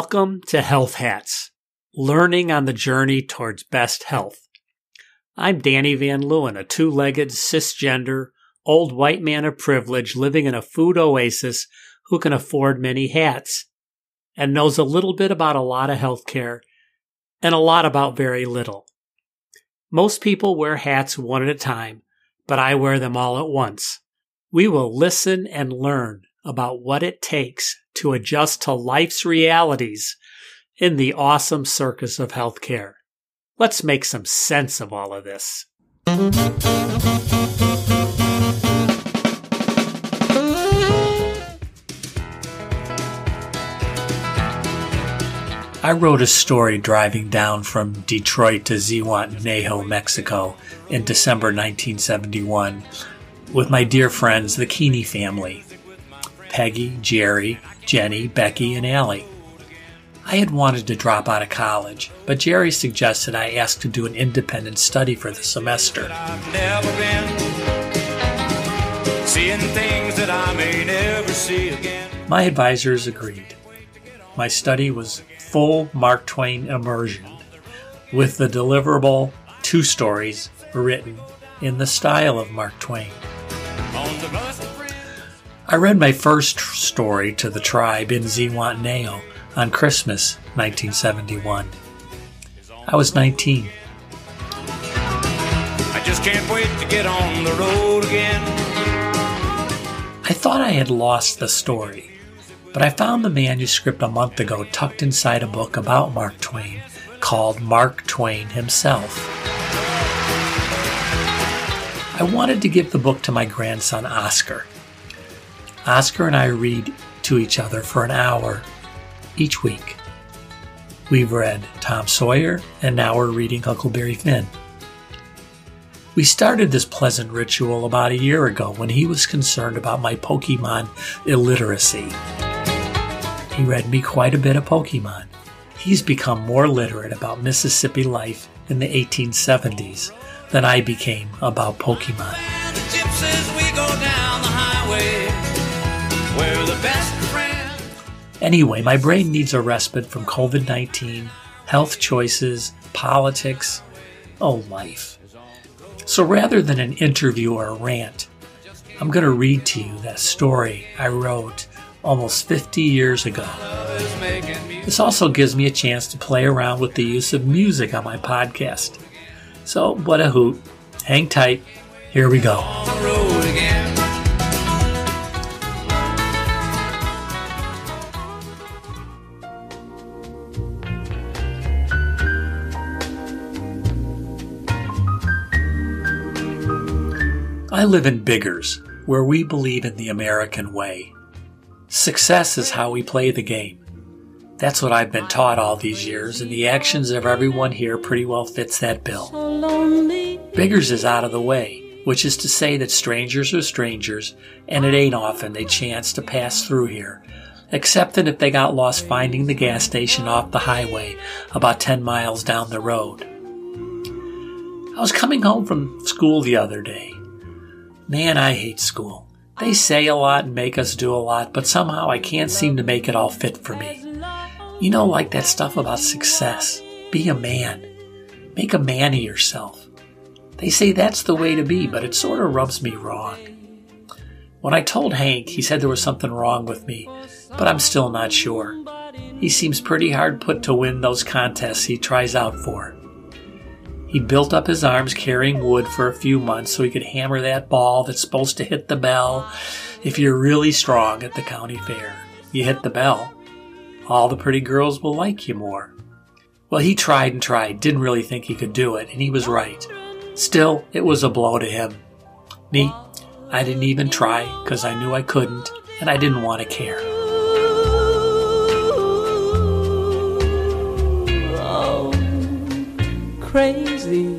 Welcome to Health Hats, learning on the journey towards best health. I'm Danny Van Leeuwen, a two legged, cisgender, old white man of privilege living in a food oasis who can afford many hats and knows a little bit about a lot of healthcare and a lot about very little. Most people wear hats one at a time, but I wear them all at once. We will listen and learn about what it takes to adjust to life's realities in the awesome circus of healthcare. Let's make some sense of all of this. I wrote a story driving down from Detroit to Zihuatanejo, Mexico in December 1971 with my dear friends, the Keeney family Peggy, Jerry, Jenny, Becky, and Allie. I had wanted to drop out of college, but Jerry suggested I ask to do an independent study for the semester. My advisors agreed. My study was full Mark Twain immersion, with the deliverable two stories written in the style of Mark Twain. I read my first story to the tribe in Zihuatanejo on Christmas 1971. I was 19. I just can't wait to get on the road again. I thought I had lost the story, but I found the manuscript a month ago tucked inside a book about Mark Twain called Mark Twain Himself. I wanted to give the book to my grandson Oscar. Oscar and I read to each other for an hour each week. We've read Tom Sawyer, and now we're reading Huckleberry Finn. We started this pleasant ritual about a year ago when he was concerned about my Pokemon illiteracy. He read me quite a bit of Pokemon. He's become more literate about Mississippi life in the 1870s than I became about Pokemon. Anyway, my brain needs a respite from COVID 19, health choices, politics, oh, life. So rather than an interview or a rant, I'm going to read to you that story I wrote almost 50 years ago. This also gives me a chance to play around with the use of music on my podcast. So, what a hoot. Hang tight. Here we go. I live in Biggers, where we believe in the American way. Success is how we play the game. That's what I've been taught all these years, and the actions of everyone here pretty well fits that bill. Biggers is out of the way, which is to say that strangers are strangers, and it ain't often they chance to pass through here, except that if they got lost finding the gas station off the highway about 10 miles down the road. I was coming home from school the other day. Man, I hate school. They oh. say a lot and make us do a lot, but somehow I can't seem to make it all fit for me. You know, like that stuff about success. Be a man. Make a man of yourself. They say that's the way to be, but it sort of rubs me wrong. When I told Hank, he said there was something wrong with me, but I'm still not sure. He seems pretty hard put to win those contests he tries out for. He built up his arms carrying wood for a few months so he could hammer that ball that's supposed to hit the bell if you're really strong at the county fair. You hit the bell, all the pretty girls will like you more. Well, he tried and tried, didn't really think he could do it, and he was right. Still, it was a blow to him. Me, I didn't even try because I knew I couldn't and I didn't want to care. Crazy.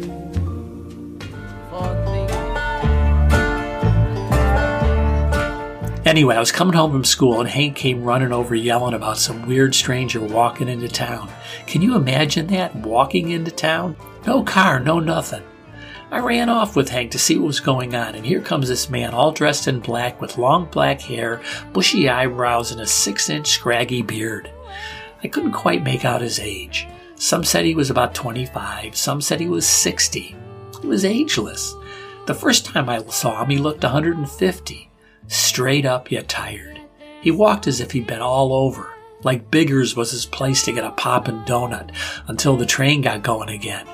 Anyway, I was coming home from school and Hank came running over yelling about some weird stranger walking into town. Can you imagine that? Walking into town? No car, no nothing. I ran off with Hank to see what was going on, and here comes this man all dressed in black with long black hair, bushy eyebrows, and a six inch scraggy beard. I couldn't quite make out his age. Some said he was about 25, some said he was 60. He was ageless. The first time I saw him, he looked 150, straight up yet tired. He walked as if he'd been all over, like Biggers was his place to get a poppin' donut until the train got going again.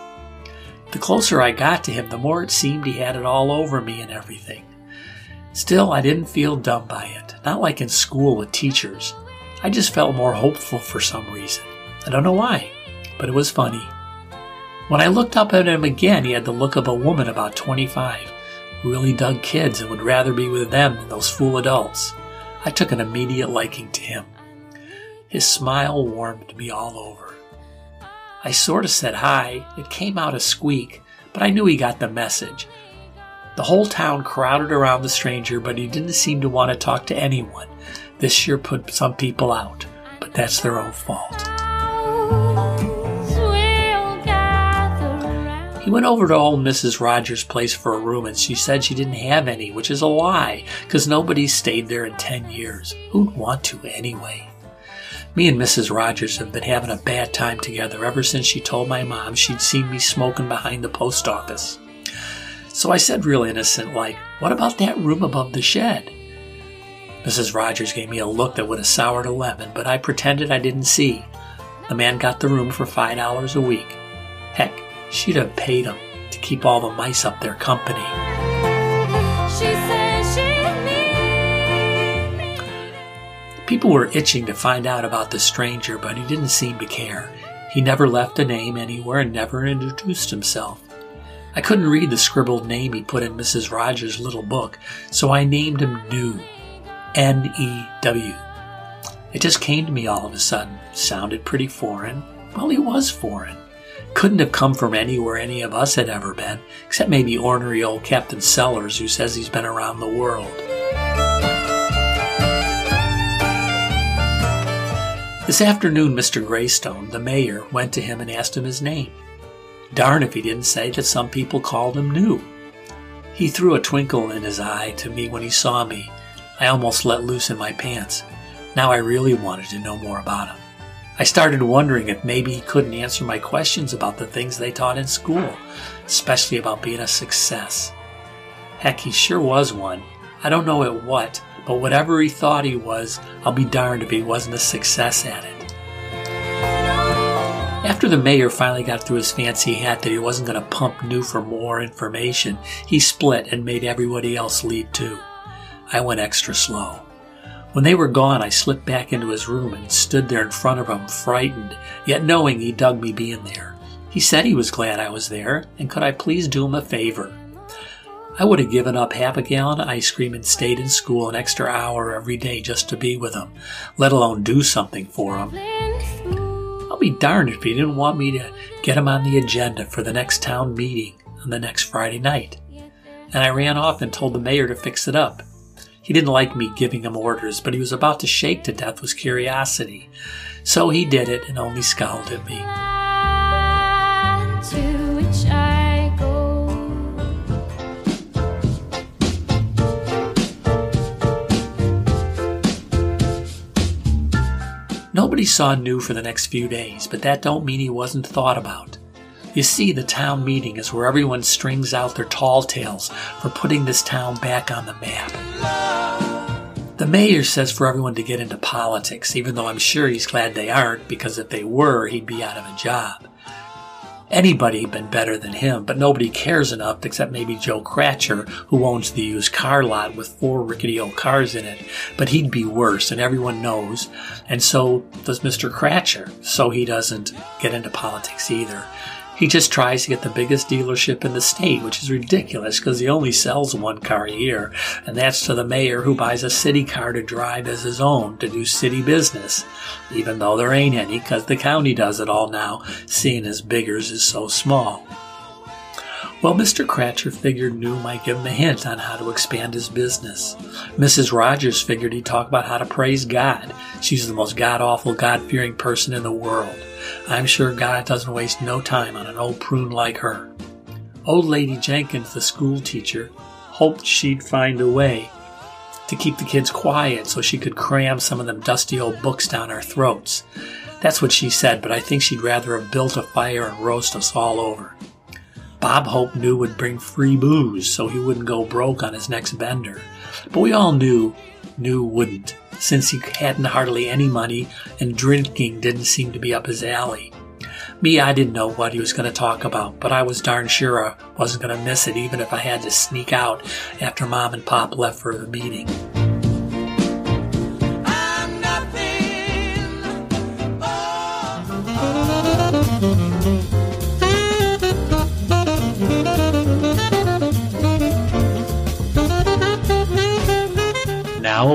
The closer I got to him, the more it seemed he had it all over me and everything. Still, I didn't feel dumb by it, not like in school with teachers. I just felt more hopeful for some reason. I don't know why, but it was funny. When I looked up at him again, he had the look of a woman about 25 who really dug kids and would rather be with them than those fool adults. I took an immediate liking to him. His smile warmed me all over. I sort of said hi. It came out a squeak, but I knew he got the message. The whole town crowded around the stranger, but he didn't seem to want to talk to anyone. This sure put some people out, but that's their own fault. He went over to old Mrs. Rogers' place for a room and she said she didn't have any, which is a lie, because nobody's stayed there in 10 years. Who'd want to anyway? Me and Mrs. Rogers have been having a bad time together ever since she told my mom she'd seen me smoking behind the post office. So I said, real innocent, like, What about that room above the shed? Mrs. Rogers gave me a look that would have soured a lemon, but I pretended I didn't see. The man got the room for $5 a week. Heck, She'd have paid him to keep all the mice up their company. She she People were itching to find out about the stranger, but he didn't seem to care. He never left a name anywhere and never introduced himself. I couldn't read the scribbled name he put in Mrs. Rogers' little book, so I named him New. N E W. It just came to me all of a sudden. Sounded pretty foreign. Well, he was foreign couldn't have come from anywhere any of us had ever been, except maybe ornery old Captain Sellers, who says he's been around the world. This afternoon, Mr. Greystone, the mayor, went to him and asked him his name. Darn if he didn't say that some people called him New. He threw a twinkle in his eye to me when he saw me. I almost let loose in my pants. Now I really wanted to know more about him. I started wondering if maybe he couldn't answer my questions about the things they taught in school, especially about being a success. Heck, he sure was one. I don't know at what, but whatever he thought he was, I'll be darned if he wasn't a success at it. After the mayor finally got through his fancy hat that he wasn't going to pump New for more information, he split and made everybody else leave too. I went extra slow. When they were gone, I slipped back into his room and stood there in front of him, frightened, yet knowing he dug me being there. He said he was glad I was there, and could I please do him a favor? I would have given up half a gallon of ice cream and stayed in school an extra hour every day just to be with him, let alone do something for him. I'll be darned if he didn't want me to get him on the agenda for the next town meeting on the next Friday night. And I ran off and told the mayor to fix it up. He didn't like me giving him orders, but he was about to shake to death with curiosity. So he did it and only scowled at me. Nobody saw New for the next few days, but that don't mean he wasn't thought about. You see, the town meeting is where everyone strings out their tall tales for putting this town back on the map. The mayor says for everyone to get into politics, even though I'm sure he's glad they aren't, because if they were, he'd be out of a job. Anybody had been better than him, but nobody cares enough except maybe Joe Cratcher, who owns the used car lot with four rickety old cars in it. But he'd be worse, and everyone knows, and so does Mr. Cratcher, so he doesn't get into politics either. He just tries to get the biggest dealership in the state, which is ridiculous because he only sells one car a year, and that's to the mayor who buys a city car to drive as his own to do city business, even though there ain't any because the county does it all now, seeing as Biggers is so small. Well, Mr. Cratcher figured New might give him a hint on how to expand his business. Mrs. Rogers figured he'd talk about how to praise God. She's the most god awful, God fearing person in the world. I'm sure God doesn't waste no time on an old prune like her. Old Lady Jenkins, the school teacher, hoped she'd find a way to keep the kids quiet so she could cram some of them dusty old books down our throats. That's what she said, but I think she'd rather have built a fire and roast us all over. Bob hoped New would bring free booze so he wouldn't go broke on his next bender. But we all knew, New wouldn't, since he hadn't hardly any money and drinking didn't seem to be up his alley. Me, I didn't know what he was going to talk about, but I was darn sure I wasn't going to miss it even if I had to sneak out after Mom and Pop left for the meeting.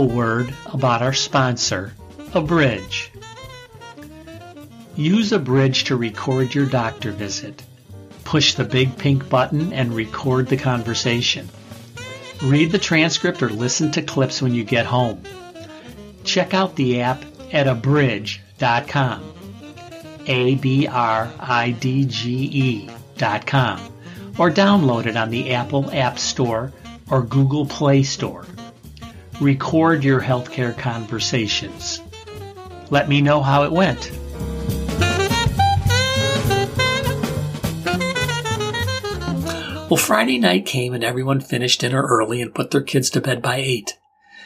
Word about our sponsor, Abridge. Use Abridge to record your doctor visit. Push the big pink button and record the conversation. Read the transcript or listen to clips when you get home. Check out the app at abridge.com. A B R I D G E.com or download it on the Apple App Store or Google Play Store. Record your healthcare conversations. Let me know how it went. Well, Friday night came and everyone finished dinner early and put their kids to bed by 8.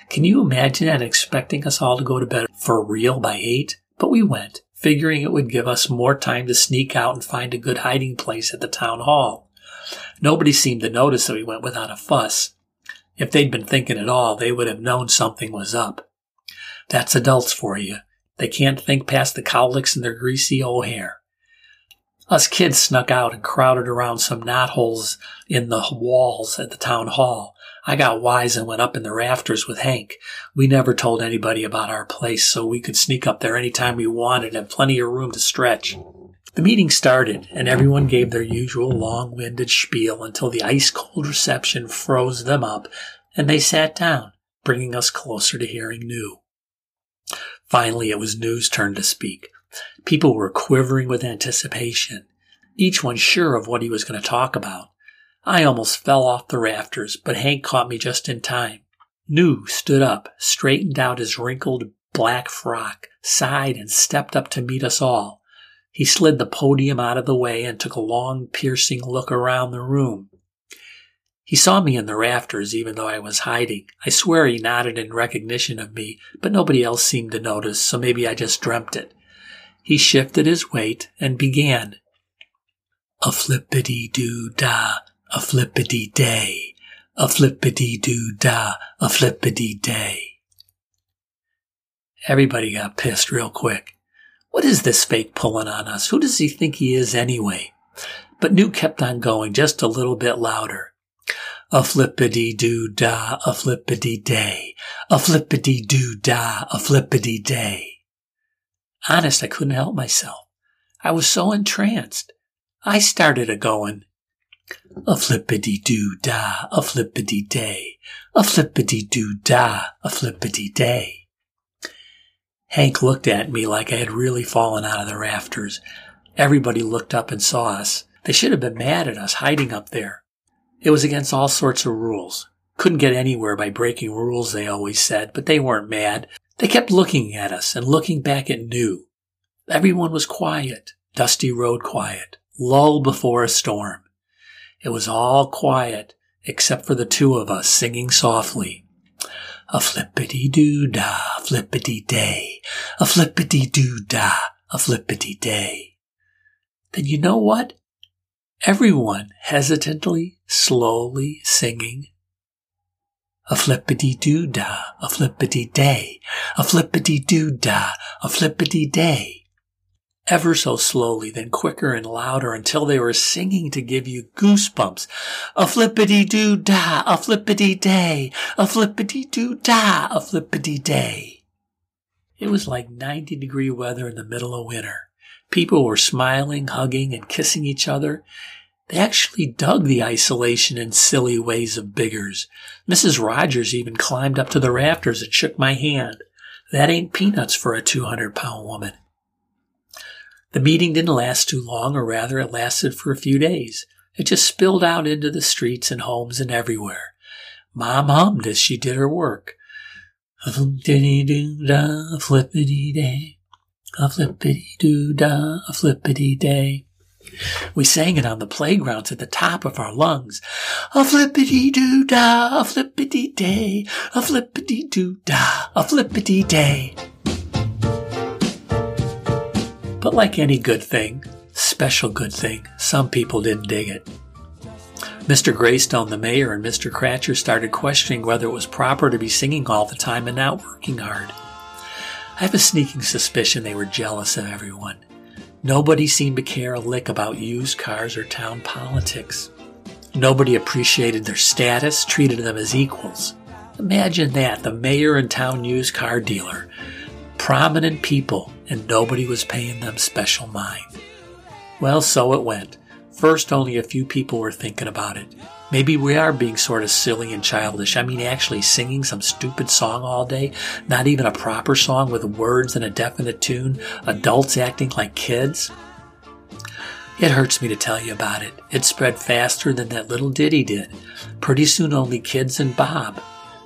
Can you imagine that expecting us all to go to bed for real by 8? But we went, figuring it would give us more time to sneak out and find a good hiding place at the town hall. Nobody seemed to notice that we went without a fuss. If they'd been thinking at all, they would have known something was up. That's adults for you. They can't think past the cowlicks in their greasy old hair. Us kids snuck out and crowded around some knotholes in the walls at the town hall. I got wise and went up in the rafters with Hank. We never told anybody about our place, so we could sneak up there any time we wanted and plenty of room to stretch. The meeting started, and everyone gave their usual long winded spiel until the ice cold reception froze them up, and they sat down, bringing us closer to hearing New. Finally, it was New's turn to speak. People were quivering with anticipation, each one sure of what he was going to talk about. I almost fell off the rafters, but Hank caught me just in time. New stood up, straightened out his wrinkled black frock, sighed, and stepped up to meet us all. He slid the podium out of the way and took a long, piercing look around the room. He saw me in the rafters, even though I was hiding. I swear he nodded in recognition of me, but nobody else seemed to notice, so maybe I just dreamt it. He shifted his weight and began. A flippity doo da, a flippity day, a flippity doo da, a flippity day. Everybody got pissed real quick. What is this fake pulling on us? Who does he think he is anyway? But New kept on going just a little bit louder. A flippity doo da, a flippity day, a flippity doo da, a flippity day. Honest, I couldn't help myself. I was so entranced. I started a going. A flippity doo da, a flippity day, a flippity doo da, a flippity day. Hank looked at me like I had really fallen out of the rafters. Everybody looked up and saw us. They should have been mad at us hiding up there. It was against all sorts of rules. Couldn't get anywhere by breaking rules, they always said, but they weren't mad. They kept looking at us and looking back at New. Everyone was quiet, Dusty Road quiet, lull before a storm. It was all quiet except for the two of us singing softly. A flippity doo da, a flippity day, a flippity doo da, a flippity day. Then you know what? Everyone hesitantly, slowly singing a flippity doo da, a flippity day, a flippity doo da, a flippity day. Ever so slowly, then quicker and louder until they were singing to give you goosebumps. A flippity doo da, a flippity day, a flippity doo da, a flippity day. It was like 90 degree weather in the middle of winter. People were smiling, hugging, and kissing each other. They actually dug the isolation and silly ways of Biggers. Mrs. Rogers even climbed up to the rafters and shook my hand. That ain't peanuts for a 200 pound woman. The meeting didn't last too long, or rather, it lasted for a few days. It just spilled out into the streets and homes and everywhere. Mom hummed as she did her work. A flippity doo da, a flippity day. A flippity doo da, a flippity day. We sang it on the playgrounds at the top of our lungs. A flippity doo da, a flippity day, a flippity doo da, a flippity day. But like any good thing, special good thing, some people didn't dig it. Mr. Greystone, the mayor, and Mr. Cratcher started questioning whether it was proper to be singing all the time and not working hard. I have a sneaking suspicion they were jealous of everyone. Nobody seemed to care a lick about used cars or town politics. Nobody appreciated their status, treated them as equals. Imagine that, the mayor and town used car dealer. Prominent people, and nobody was paying them special mind. Well, so it went. First, only a few people were thinking about it. Maybe we are being sort of silly and childish. I mean, actually singing some stupid song all day, not even a proper song with words and a definite tune, adults acting like kids. It hurts me to tell you about it. It spread faster than that little ditty did. Pretty soon only kids and Bob.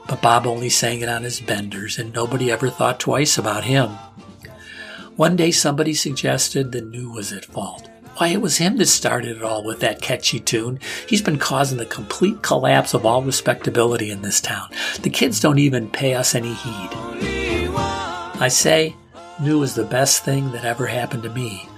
But Bob only sang it on his benders, and nobody ever thought twice about him. One day somebody suggested that New was at fault. Why, it was him that started it all with that catchy tune. He's been causing the complete collapse of all respectability in this town. The kids don't even pay us any heed. I say, New was the best thing that ever happened to me.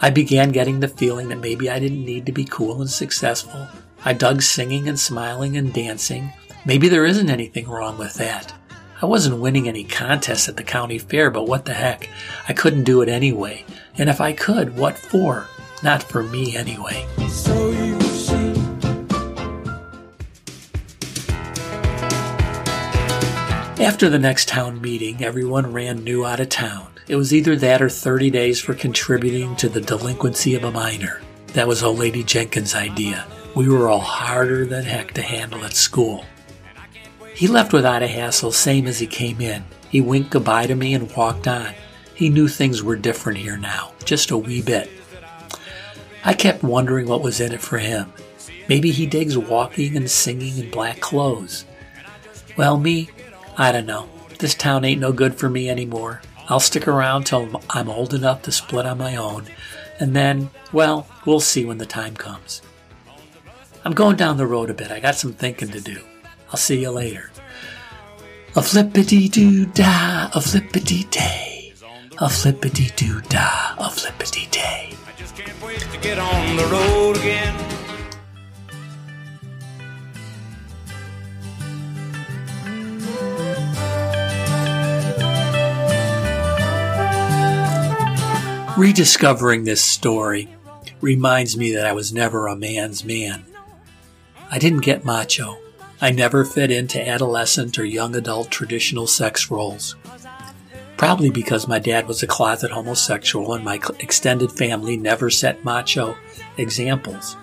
I began getting the feeling that maybe I didn't need to be cool and successful. I dug singing and smiling and dancing. Maybe there isn't anything wrong with that. I wasn't winning any contests at the county fair, but what the heck? I couldn't do it anyway. And if I could, what for? Not for me, anyway. So you see. After the next town meeting, everyone ran New out of town. It was either that or 30 days for contributing to the delinquency of a minor. That was old lady Jenkins' idea. We were all harder than heck to handle at school. He left without a hassle, same as he came in. He winked goodbye to me and walked on. He knew things were different here now, just a wee bit. I kept wondering what was in it for him. Maybe he digs walking and singing in black clothes. Well, me, I don't know. This town ain't no good for me anymore. I'll stick around till I'm old enough to split on my own, and then, well, we'll see when the time comes. I'm going down the road a bit. I got some thinking to do. I'll see you later. A flippity doo dah, a flippity day. A flippity doo dah, a flippity day to get on the road again. Rediscovering this story reminds me that I was never a man's man. I didn't get macho. I never fit into adolescent or young adult traditional sex roles probably because my dad was a closet homosexual and my extended family never set macho examples.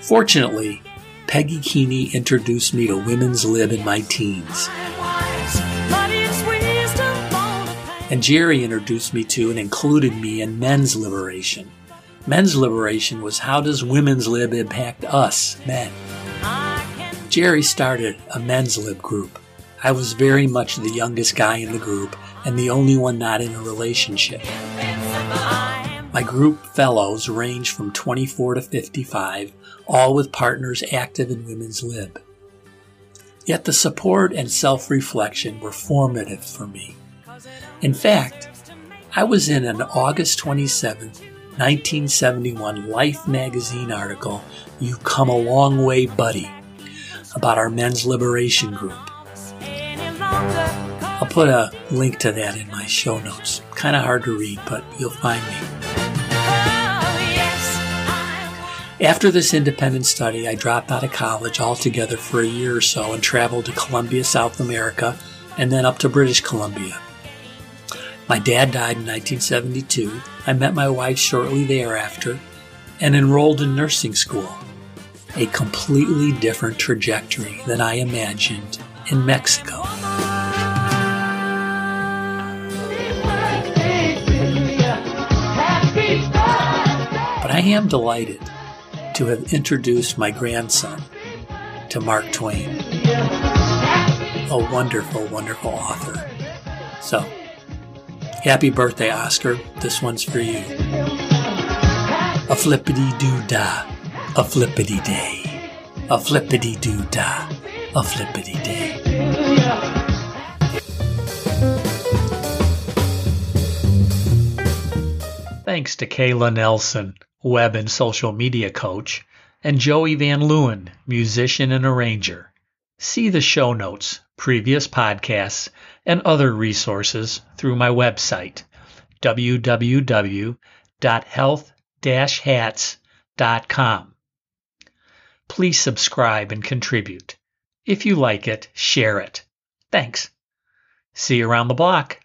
Fortunately, Peggy Keeney introduced me to women's lib in my teens. And Jerry introduced me to and included me in men's liberation. Men's liberation was how does women's lib impact us, men? Jerry started a men's lib group. I was very much the youngest guy in the group and the only one not in a relationship. My group fellows range from 24 to 55, all with partners active in Women's Lib. Yet the support and self reflection were formative for me. In fact, I was in an August 27, 1971 Life magazine article, You Come a Long Way, Buddy, about our men's liberation group. I'll put a link to that in my show notes. Kind of hard to read, but you'll find me. After this independent study, I dropped out of college altogether for a year or so and traveled to Colombia, South America, and then up to British Columbia. My dad died in 1972. I met my wife shortly thereafter and enrolled in nursing school. A completely different trajectory than I imagined in Mexico. But I am delighted to have introduced my grandson to Mark Twain, a wonderful, wonderful author. So, Happy birthday, Oscar. This one's for you. A flippity doo dah, a flippity day. A flippity doo dah, a flippity day. Thanks to Kayla Nelson, web and social media coach, and Joey Van Leeuwen, musician and arranger. See the show notes, previous podcasts, and other resources through my website, www.health-hats.com. Please subscribe and contribute. If you like it, share it. Thanks. See you around the block.